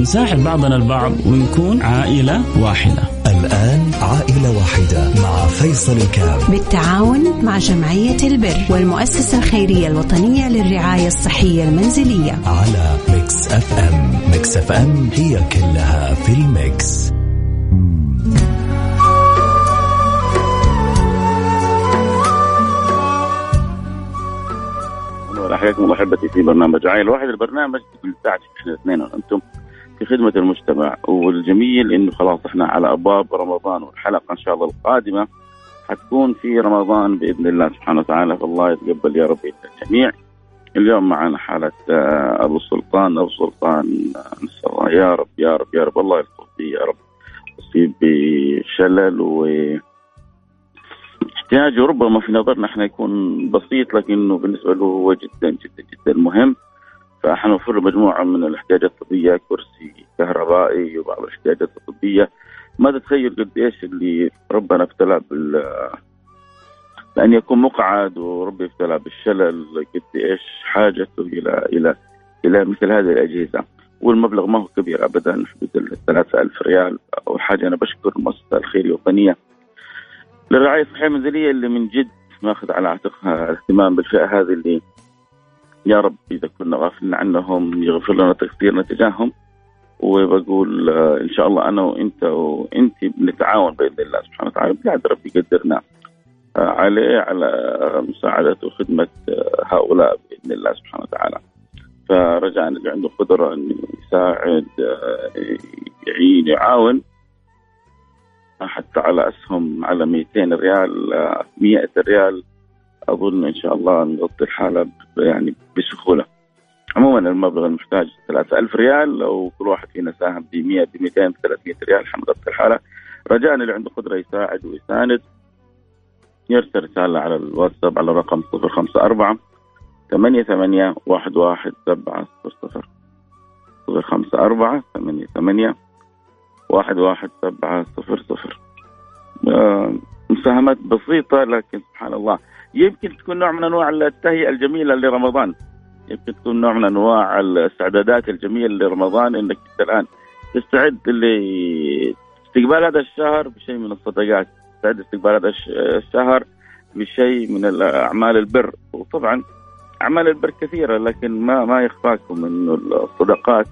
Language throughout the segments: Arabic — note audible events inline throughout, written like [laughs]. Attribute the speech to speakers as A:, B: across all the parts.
A: نساعد بعضنا البعض ونكون عائلة واحدة.
B: الآن عائلة واحدة مع فيصل الكام
C: بالتعاون مع جمعية البر والمؤسسة الخيرية الوطنية للرعاية الصحية المنزلية.
B: على ميكس أف أم. ميكس أف أم هي كلها في الميكس.
D: حياكم الله احبتي في برنامج عائلة واحد البرنامج إحنا الاثنين وأنتم. في خدمة المجتمع والجميل إنه خلاص إحنا على أبواب رمضان والحلقة إن شاء الله القادمة حتكون في رمضان بإذن الله سبحانه وتعالى. فالله يتقبل يا رب الجميع. اليوم معنا حالة آه، أبو سلطان. أبو سلطان آه، نسأل الله. يا رب يا رب يا رب. الله يلطف به يا رب. أصيب بشلل و احتياجه ربما في نظرنا إحنا يكون بسيط لكنه بالنسبة له هو جدا جدا جدا مهم. فحنوفر له مجموعة من الاحتياجات الطبية كرسي كهربائي وبعض الاحتياجات الطبية. ما تتخيل قد إيش اللي ربنا ابتلى بال بأن يكون مقعد وربي ابتلى بالشلل قد إيش حاجته إلى إلى إلى مثل هذه الأجهزة. والمبلغ ما هو كبير ابدا حدود ال 3000 ريال اول حاجة. أنا بشكر المؤسسه الخيريه الوطنية. للرعاية الصحية المنزلية اللي من جد ماخذ على عاتقها الاهتمام بالفئة هذه اللي يا رب إذا كنا غافلين عنهم يغفر لنا تقصيرنا تجاههم. وبقول آه، إن شاء الله أنا وإنت وانت بنتعاون بإذن الله سبحانه وتعالى. بلاد ربي يقدرنا آه، عليه على مساعده وخدمة آه، هؤلاء بإذن الله سبحانه وتعالى. فرجاء اللي عنده قدرة إنه يساعد يعين يعاون. حتى على أسهم على 200 ريال 100 ريال. أظن إن شاء الله نغطي الحالة يعني بسهولة. عموما المبلغ المحتاج 3000 ريال لو كل واحد فينا ساهم ب 100 ب 200 ب 300 ريال حنغطي الحالة. رجاء اللي عنده قدرة يساعد ويساند يرسل رسالة على الواتساب على رقم 054 ثمانية ثمانية واحد واحد سبعة صفر صفر صفر خمسة أربعة ثمانية ثمانية واحد واحد سبعة صفر صفر آه، مساهمات بسيطة لكن سبحان الله يمكن تكون نوع من أنواع التهيئة الجميلة لرمضان. يمكن تكون نوع من أنواع الاستعدادات الجميلة لرمضان أنك الآن تستعد لاستقبال هذا الشهر بشيء من الصدقات. تستعد استقبال هذا الشهر بشيء من الأعمال البر. وطبعا أعمال البر كثيرة لكن ما ما يخفاكم أنه الصدقات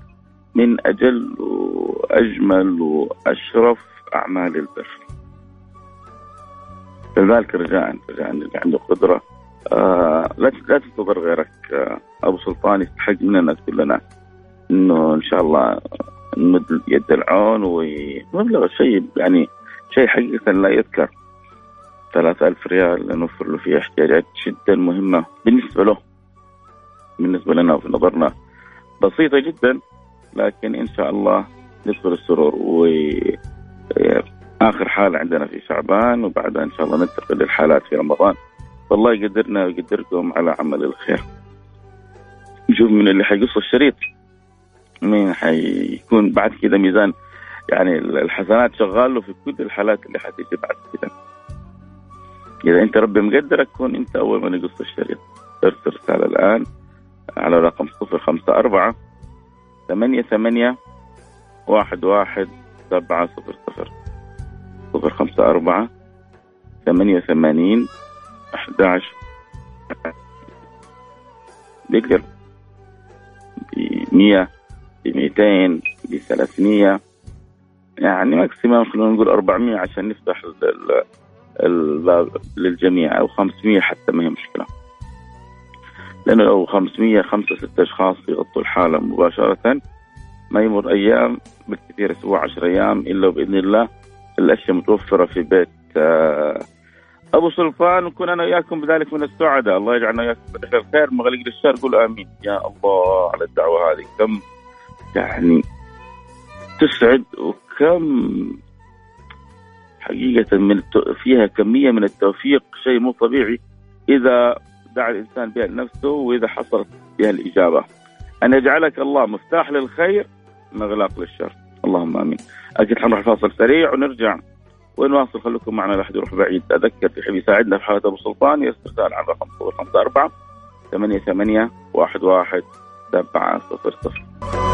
D: من أجل وأجمل وأشرف أعمال البر. لذلك رجاء رجاء اللي عنده قدرة. آه لا لا تنتظر غيرك. آه أبو سلطان يستحق مننا كلنا إنه إن شاء الله نمد يد العون ومبلغ شيء يعني شيء حقيقة لا يذكر. ثلاثة ألف ريال نوفر له فيه احتياجات جدا مهمة بالنسبة له بالنسبة لنا وفي نظرنا. بسيطة جدا لكن إن شاء الله ندخل السرور و آخر حالة عندنا في شعبان وبعدها إن شاء الله ننتقل للحالات في رمضان. فالله يقدرنا ويقدركم على عمل الخير. نشوف من اللي حيقص الشريط. مين حيكون بعد كذا ميزان يعني الحسنات شغال له في كل الحالات اللي حتيجي بعد كذا إذا أنت ربي مقدرك كون أنت أول من يقص الشريط. ارسل رسالة الآن على رقم صفر خمسة أربعة ثمانية ثمانية واحد واحد سبعة صفر صفر. صفر خمسة أربعة ثمانية ثمانين أحد عشر بيقدر بمية بميتين بثلاثمية. يعني ماكسيموم خلونا نقول أربعمية عشان نفتح الباب للجميع أو خمسمية حتى ما هي مشكلة. لأنه لو 500 خمسة ستة أشخاص يغطوا الحالة مباشرة ما يمر أيام بالكثير أسبوع 10 أيام إلا بإذن الله الأشياء متوفرة في بيت آه، أبو سلطان ونكون أنا وياكم بذلك من السعداء. الله يجعلنا وياكم بدخل الخير مغلق للشر قول آمين. يا الله على الدعوة هذه. كم يعني
E: تسعد وكم حقيقة من فيها كمية من التوفيق شيء مو طبيعي إذا دعا الإنسان بها لنفسه وإذا حصلت بها الإجابة. أن يجعلك الله مفتاح للخير مغلاق للشر. اللهم آمين. أجل حنروح فاصل سريع ونرجع ونواصل. خليكم معنا لا احد يروح بعيد. أذكر في حبي يساعدنا في حالة أبو سلطان يسترسال على رقم 054 88
B: 11 700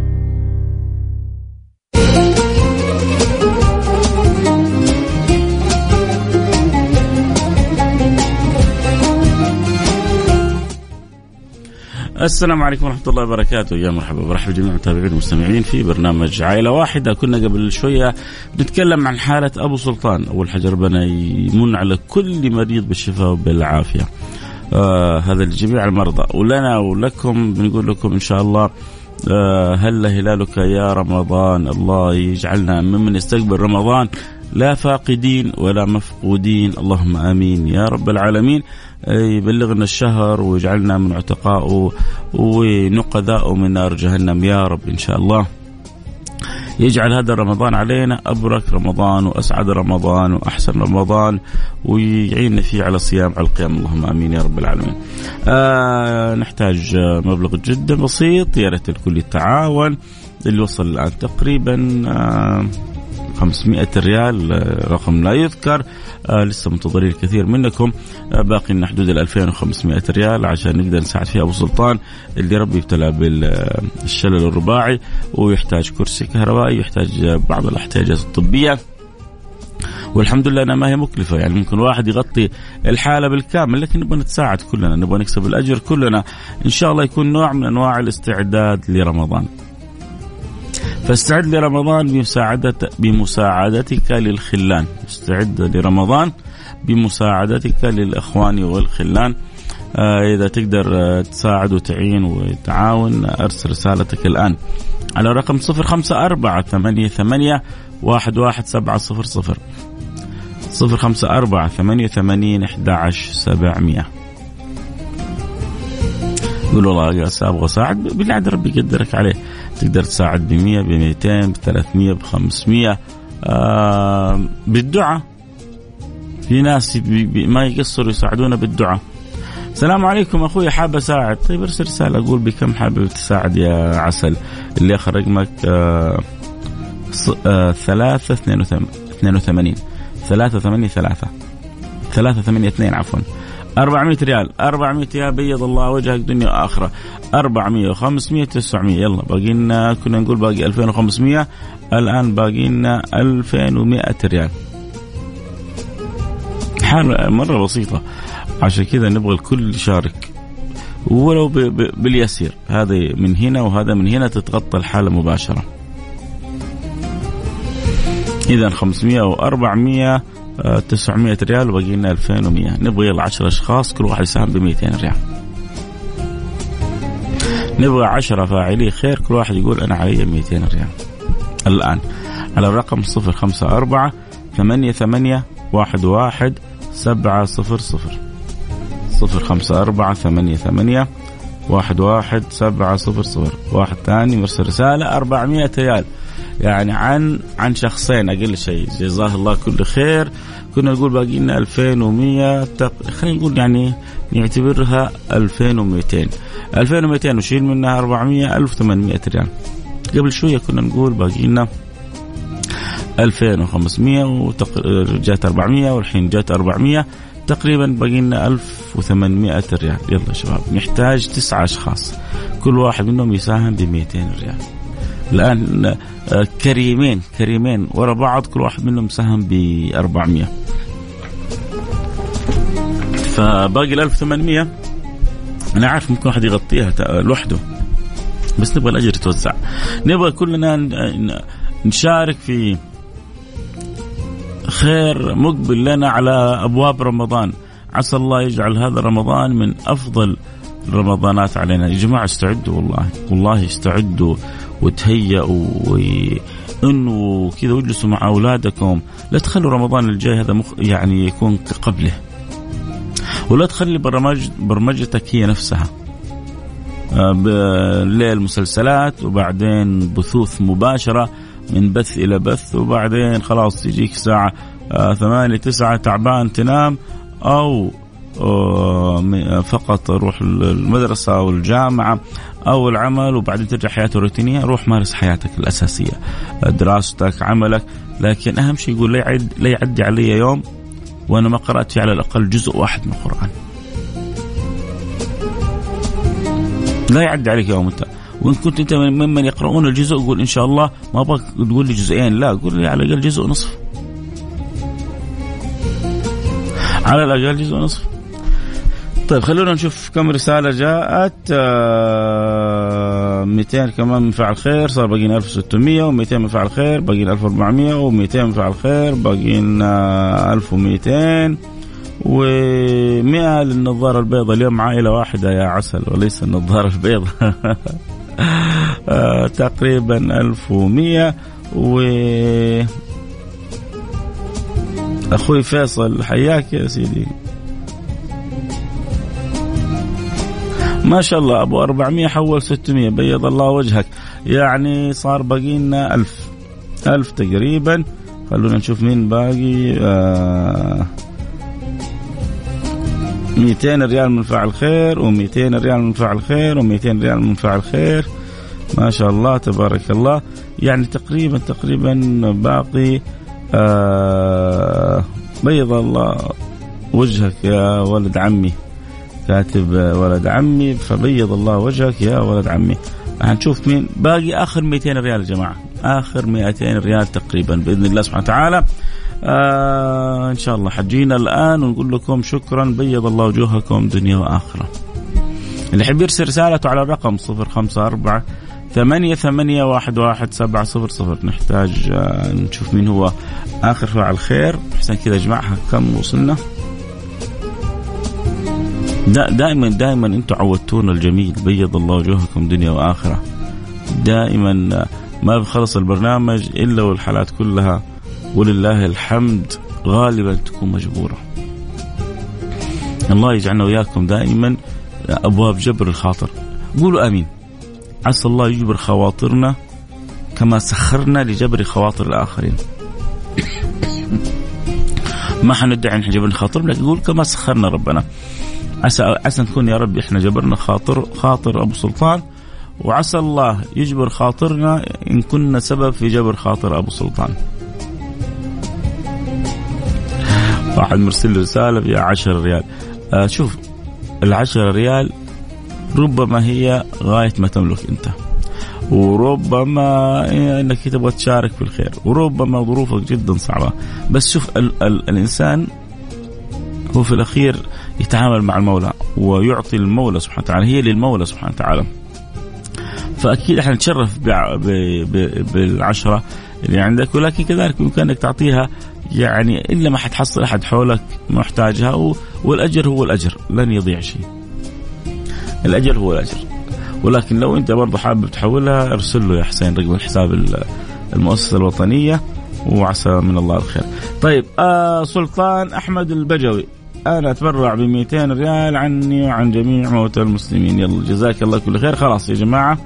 D: السلام عليكم ورحمة الله وبركاته. يا مرحبا برحب جميع المتابعين والمستمعين في برنامج عائلة واحدة. كنا قبل شوية بنتكلم عن حالة أبو سلطان. أول حاجة ربنا يمن على كل مريض بالشفاء وبالعافية. آه هذا لجميع المرضى. ولنا ولكم بنقول لكم إن شاء الله آه هل هلالك يا رمضان. الله يجعلنا ممن يستقبل رمضان. لا فاقدين ولا مفقودين. اللهم آمين يا رب العالمين. يبلغنا الشهر ويجعلنا من عتقائه ونقذاء من نار جهنم يا رب إن شاء الله. يجعل هذا رمضان علينا أبرك رمضان وأسعد رمضان وأحسن رمضان ويعيننا فيه على الصيام على القيام. اللهم آمين يا رب العالمين. آه نحتاج مبلغ جدا بسيط يا ريت الكل يتعاون. اللي وصل الآن تقريبا آه 500 ريال آه، رقم لا يذكر. آه لسه منتظرين الكثير منكم. آه باقي لنا حدود ال 2500 ريال عشان نقدر نساعد فيها أبو سلطان اللي ربي ابتلى بالشلل الرباعي ويحتاج كرسي كهربائي ويحتاج بعض الأحتياجات الطبية. والحمد لله أنها ما هي مكلفة يعني ممكن واحد يغطي الحالة بالكامل لكن نبغى نتساعد كلنا نبغى نكسب الأجر كلنا. إن شاء الله يكون نوع من أنواع الاستعداد لرمضان. فاستعد لرمضان بمساعدة بمساعدتك للخلان. استعد لرمضان بمساعدتك للإخوان والخلان. آه إذا تقدر آه تساعد وتعين وتعاون أرسل رسالتك الآن على رقم صفر خمسة أربعة ثمانية ثمانية واحد واحد سبعة صفر صفر. صفر خمسة أربعة ثمانية ثمانين أحد عشر سبعمية. يقول والله يا أبغى أساعد. بالله عاد ربي يقدرك عليه. تقدر تساعد ب 100 ب 200 ب 300 ب 500 آه بالدعاء. في ناس بي بي ما يقصروا يساعدونا بالدعاء. السلام عليكم أخوي حاب أساعد. طيب أرسل رسالة أقول بكم حابب تساعد يا عسل. اللي آخر رقمك آه آه ثلاثة اثنين وثمانين. ثلاثة ثمانية ثلاثة. ثلاثة ثمانية اثنين عفوا. 400 ريال. 400 يا بيض الله وجهك دنيا وآخرة. 400 500 900 يلا باقي لنا كنا نقول باقي 2500 الآن باقي لنا 2100 ريال. حالة مرة بسيطة. عشان كذا نبغى الكل يشارك. ولو باليسير. هذا من هنا وهذا من هنا تتغطى الحالة مباشرة. إذا 500 و400 900 ريال وباقي لنا 2100 نبغى يلا 10 أشخاص كل واحد يساهم ب 200 ريال. نبغى 10 فاعلي خير كل واحد يقول أنا علي 200 ريال. الآن على الرقم 054 ثمانية ثمانية واحد واحد سبعة صفر صفر. صفر خمسة أربعة ثمانية ثمانية واحد ثاني مرسل رسالة أربعمية ريال. يعني عن عن شخصين أقل شيء. جزاه الله كل خير. كنا نقول باقي لنا 2100 تق... خلينا نقول يعني نعتبرها 2200 2200 نشيل منها 400 1800 ريال. قبل شوية كنا نقول باقي لنا 2500 وتق... جات 400 والحين جات 400 تقريبا باقي لنا 1800 ريال. يلا شباب نحتاج تسعة أشخاص. كل واحد منهم يساهم ب 200 ريال. الآن آه، كريمين كريمين ورا بعض كل واحد منهم سهم ب 400 فباقي ال 1800 أنا عارف ممكن واحد يغطيها لوحده. بس نبغى الأجر يتوزع نبغى كلنا نشارك في خير مقبل لنا على أبواب رمضان. عسى الله يجعل هذا رمضان من أفضل الرمضانات علينا. يا جماعة استعدوا والله. والله استعدوا. وتهيئوا انه كذا واجلسوا مع أولادكم. لا تخلوا رمضان الجاي هذا مخ يعني يكون قبله. ولا تخلي برمج برمجتك هي نفسها. آه، بالليل مسلسلات وبعدين بثوث مباشرة من بث إلى بث وبعدين خلاص تجيك ساعة آه، ثمانية تسعة تعبان تنام أو فقط روح المدرسة أو الجامعة أو العمل وبعدين ترجع حياته روتينية. روح مارس حياتك الأساسية دراستك عملك. لكن أهم شيء يقول لا يعد لا يعدي علي يوم وأنا ما قرأت فيه على الأقل جزء واحد من القرآن. لا يعدي عليك يوم أنت. وإن كنت أنت ممن يقرؤون الجزء قول إن شاء الله ما أبغاك تقول لي جزئين. لا قول لي على الأقل جزء نصف على الأقل جزء نصف طيب خلونا نشوف كم رسالة جاءت. آه 200 كمان من فعل خير صار باقيين 1600 و200 من فعل خير باقيين 1400 و200 من فعل خير باقيين آه 1200 و100 للنظارة البيضاء اليوم عائلة واحدة يا عسل وليس النظارة البيضاء. [laughs] آه تقريبا 1100 و أخوي فيصل حياك يا سيدي. ما شاء الله أبو 400 حول 600 بيض الله وجهك. يعني صار باقي لنا 1000 1000 تقريبا. خلونا نشوف مين باقي. آه 200 ريال من فعل خير و200 ريال من فعل خير و200 ريال من فعل خير. ما شاء الله تبارك الله. يعني تقريبا تقريبا باقي آه بيض الله وجهك يا ولد عمي. كاتب ولد عمي فبيض الله وجهك يا ولد عمي. هنشوف مين. باقي آخر 200 ريال يا جماعة. آخر 200 ريال تقريبا بإذن الله سبحانه وتعالى. آه إن شاء الله حجينا الآن ونقول لكم شكرا. بيض الله وجوهكم دنيا وآخرة. اللي يحب يرسل رسالته على الرقم 054 ثمانية ثمانية واحد واحد سبعة صفر صفر. نحتاج آه نشوف مين هو آخر فاعل خير. أحسن كذا جماعة كم وصلنا؟ دائما دائما أنتم عودتونا الجميل بيض الله وجوهكم دنيا وآخرة. دائما ما بخلص البرنامج إلا والحالات كلها ولله الحمد غالبا تكون مجبورة. الله يجعلنا وياكم دائما أبواب جبر الخاطر. قولوا آمين. عسى الله يجبر خواطرنا كما سخرنا لجبر خواطر الآخرين. [coughs] ما حندعي نحن جبر خاطرنا لكن نقول كما سخرنا ربنا. عسى عسى نكون يا رب إحنا جبرنا خاطر خاطر أبو سلطان وعسى الله يجبر خاطرنا إن كنا سبب في جبر خاطر أبو سلطان. واحد مرسل رسالة فيها 10 ريال. آه شوف العشرة ريال ربما هي غاية ما تملك أنت وربما إنك تبغى تشارك في الخير وربما ظروفك جدا صعبة بس شوف ال ال الإنسان هو في الأخير يتعامل مع المولى ويعطي المولى سبحانه وتعالى هي للمولى سبحانه وتعالى فأكيد إحنا نتشرف بالعشرة اللي عندك ولكن كذلك بإمكانك تعطيها يعني إلا ما حتحصل أحد حولك محتاجها والأجر هو الأجر لن يضيع شيء. الأجر هو الأجر. ولكن لو أنت برضه حابب تحولها أرسل له يا حسين رقم الحساب المؤسسة الوطنية وعسى من الله الخير. طيب آه سلطان أحمد البجوي أنا أتبرع ب 200 ريال عني وعن جميع موتى المسلمين. يلا جزاك الله كل خير. خلاص يا جماعة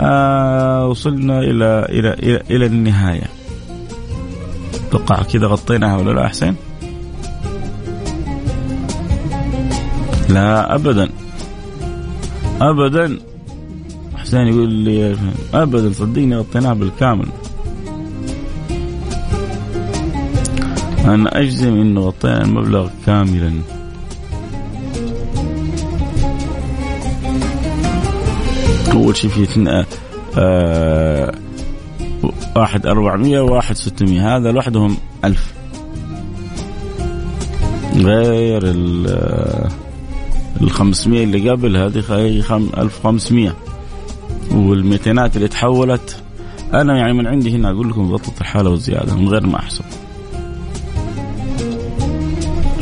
D: آه وصلنا إلى إلى إلى, إلى النهاية. أتوقع كذا غطيناها ولا لا حسين؟ لا ابدا. ابدا. حسين يقول لي ابدا صدقني غطيناها بالكامل. أنا أجزم أنه غطينا المبلغ كاملا. أول شيء في اثنين آه واحد أربعمية وواحد ستمية. هذا لوحدهم ألف. غير ال 500 اللي قبل هذه ألف خمسمية. والميتينات اللي تحولت أنا يعني من عندي هنا أقول لكم ضبطت الحالة وزيادة من غير ما أحسب.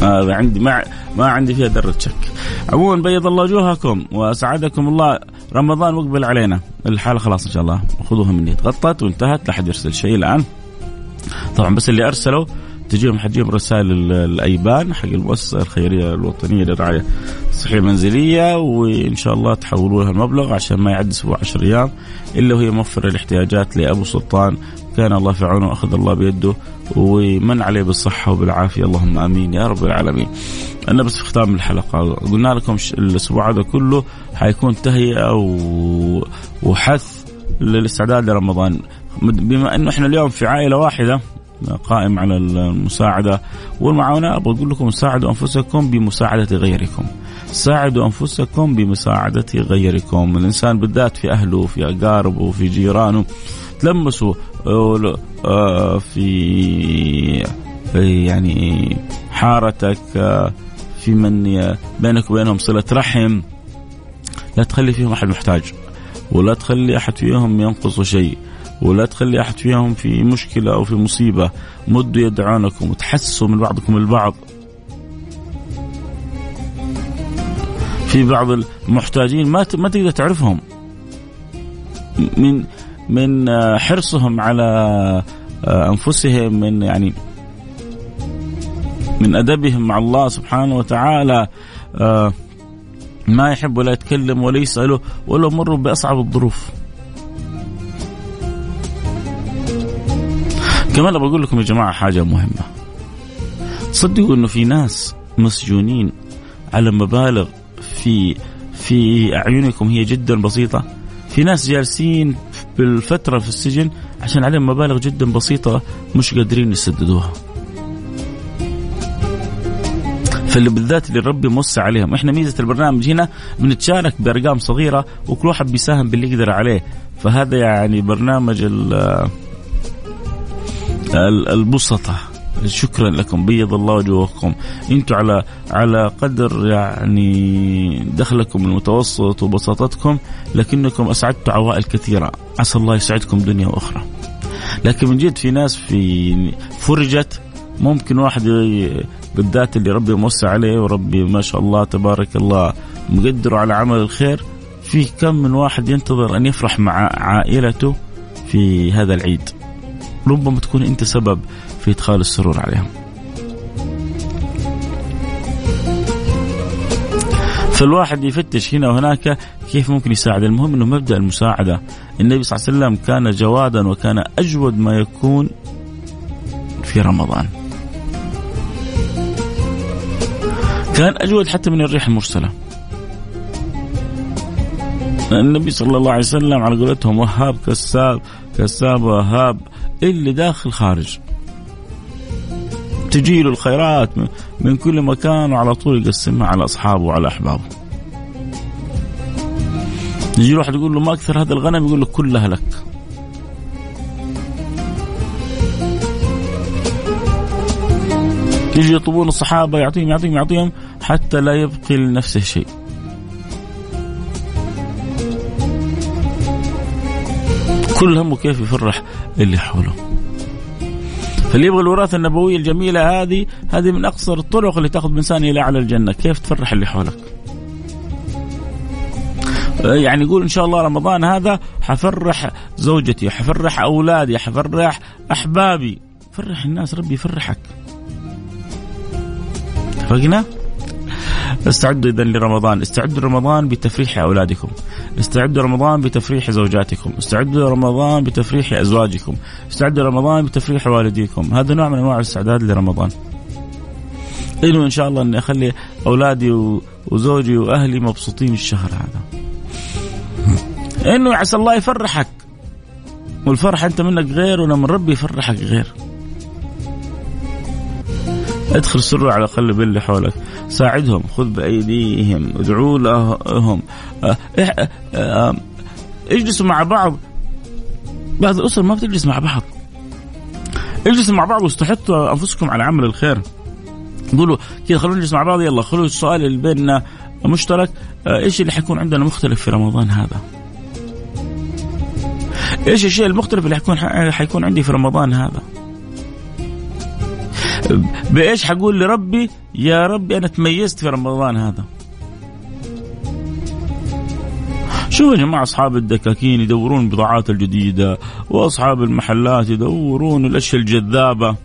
D: هذا عندي ما ما عندي فيها ذره شك. عموما بيض الله وجوهكم وأسعدكم الله. رمضان مقبل علينا. الحاله خلاص إن شاء الله. خذوها مني. تغطت وانتهت. لا حد يرسل شيء الآن. طبعا بس اللي أرسلوا تجيهم حتجيهم رسائل الأيبان حق المؤسسه الخيرية الوطنية للرعاية الصحية المنزلية. وإن شاء الله تحولوا لها المبلغ عشان ما يعد أسبوع 10 أيام. إلا وهي موفرة الاحتياجات لأبو سلطان. كان الله في عونه وأخذ الله بيده. ومن عليه بالصحة وبالعافية. اللهم آمين يا رب العالمين. أنا بس في ختام الحلقة قلنا لكم الأسبوع هذا كله حيكون تهيئة وحث للاستعداد لرمضان. بما إنه إحنا اليوم في عائلة واحدة قائم على المساعدة والمعاونة أبغى أقول لكم ساعدوا أنفسكم بمساعدة غيركم. ساعدوا أنفسكم بمساعدة غيركم. الإنسان بالذات في أهله في أقاربه في جيرانه. تلمسوا في يعني حارتك آه، في من بينك وبينهم صلة رحم. لا تخلي فيهم أحد محتاج ولا تخلي أحد فيهم ينقص شيء ولا تخلي أحد فيهم في مشكلة أو في مصيبة. مدوا يدعونكم وتحسوا من بعضكم البعض. في بعض المحتاجين ما ما تقدر تعرفهم. من من حرصهم على أنفسهم من يعني من أدبهم مع الله سبحانه وتعالى ما يحب ولا يتكلم ولا يسأله ولا مروا بأصعب الظروف. كمان بقول لكم يا جماعة حاجة مهمة. صدقوا إنه في ناس مسجونين على مبالغ في في أعينكم هي جدا بسيطة. في ناس جالسين بالفترة في السجن عشان عليهم مبالغ جدا بسيطة مش قادرين يسددوها. فاللي بالذات اللي ربي موسع عليهم. إحنا ميزة البرنامج هنا بنتشارك بأرقام صغيرة وكل واحد بيساهم باللي يقدر عليه. فهذا يعني برنامج البسطة. شكرا لكم بيض الله وجوهكم أنتم على على قدر يعني دخلكم المتوسط وبساطتكم لكنكم أسعدتوا عوائل كثيرة. عسى الله يسعدكم دنيا وأخرى. لكن من جد في ناس في فرجت ممكن واحد بالذات اللي ربي موسع عليه وربي ما شاء الله تبارك الله مقدره على عمل الخير في كم من واحد ينتظر أن يفرح مع عائلته في هذا العيد. ربما تكون أنت سبب في إدخال السرور عليهم. فالواحد يفتش هنا وهناك كيف ممكن يساعد. المهم إنه مبدأ المساعدة. النبي صلى الله عليه وسلم كان جوادا وكان أجود ما يكون في رمضان. كان أجود حتى من الريح المرسلة. النبي صلى الله عليه وسلم على قولتهم وهاب كساب كساب وهاب اللي داخل خارج. تجي له الخيرات من كل مكان وعلى طول يقسمها على أصحابه وعلى أحبابه. يجي واحد يقول له ما أكثر هذا الغنم؟ يقول له كلها لك. يجي يطلبون الصحابة يعطيهم يعطيهم يعطيهم حتى لا يبقي لنفسه شيء. كل همه كيف يفرح اللي حوله. فاللي يبغى الوراثة النبوية الجميلة هذه هذه من أقصر الطرق اللي تأخذ إنسان إلى أعلى الجنة. كيف تفرح اللي حولك؟ يعني يقول إن شاء الله رمضان هذا حفرح زوجتي حفرح أولادي حفرح أحبابي. فرح الناس ربي يفرحك. اتفقنا؟ استعدوا إذا لرمضان، استعدوا رمضان بتفريح أولادكم، استعدوا رمضان بتفريح زوجاتكم، استعدوا رمضان بتفريح أزواجكم، استعدوا رمضان بتفريح والديكم، هذا نوع من أنواع الاستعداد لرمضان. إنه إن شاء الله إني أخلي أولادي وزوجي وأهلي مبسوطين الشهر هذا. إنه عسى الله يفرحك. والفرح أنت منك غير ولما ربي يفرحك غير. ادخل سر على قلب اللي حولك ساعدهم خذ بأيديهم ادعوا لهم. آه، آه، اجلسوا مع بعض. بعض الأسر ما بتجلس مع بعض. اجلسوا مع بعض واستحطوا أنفسكم على عمل الخير. قولوا كذا خلونا نجلس مع بعض يلا خلوا السؤال اللي بيننا مشترك. إيش اللي حيكون عندنا مختلف في رمضان هذا؟ إيش الشيء المختلف اللي حيكون حيكون عندي في رمضان هذا؟ بإيش حقول لربي؟ يا ربي أنا تميزت في رمضان هذا. شوفوا يا جماعة أصحاب الدكاكين يدورون البضاعات الجديدة وأصحاب المحلات يدورون الأشياء الجذابة.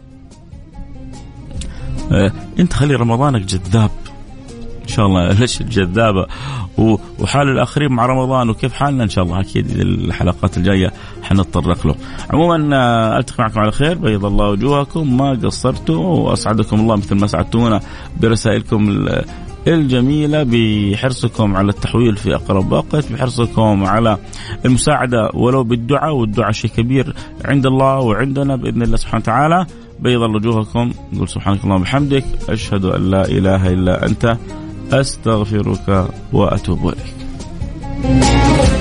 D: آه، أنت خلي رمضانك جذاب. شاء الله الاشياء الجذابه وحال الأخرين مع رمضان وكيف حالنا؟ إن شاء الله أكيد الحلقات الجاية حنتطرق له. عموما آه، ألتقي معكم على خير. بيض الله وجوهكم. ما قصرتوا وأسعدكم الله مثل ما سعدتونا برسائلكم الجميلة بحرصكم على التحويل في أقرب وقت بحرصكم على المساعدة ولو بالدعاء والدعاء شيء كبير عند الله وعندنا بإذن الله سبحانه وتعالى. بيض وجوهكم. نقول سبحانك اللهم وبحمدك. أشهد أن لا إله إلا أنت. أستغفرك وأتوب إليك.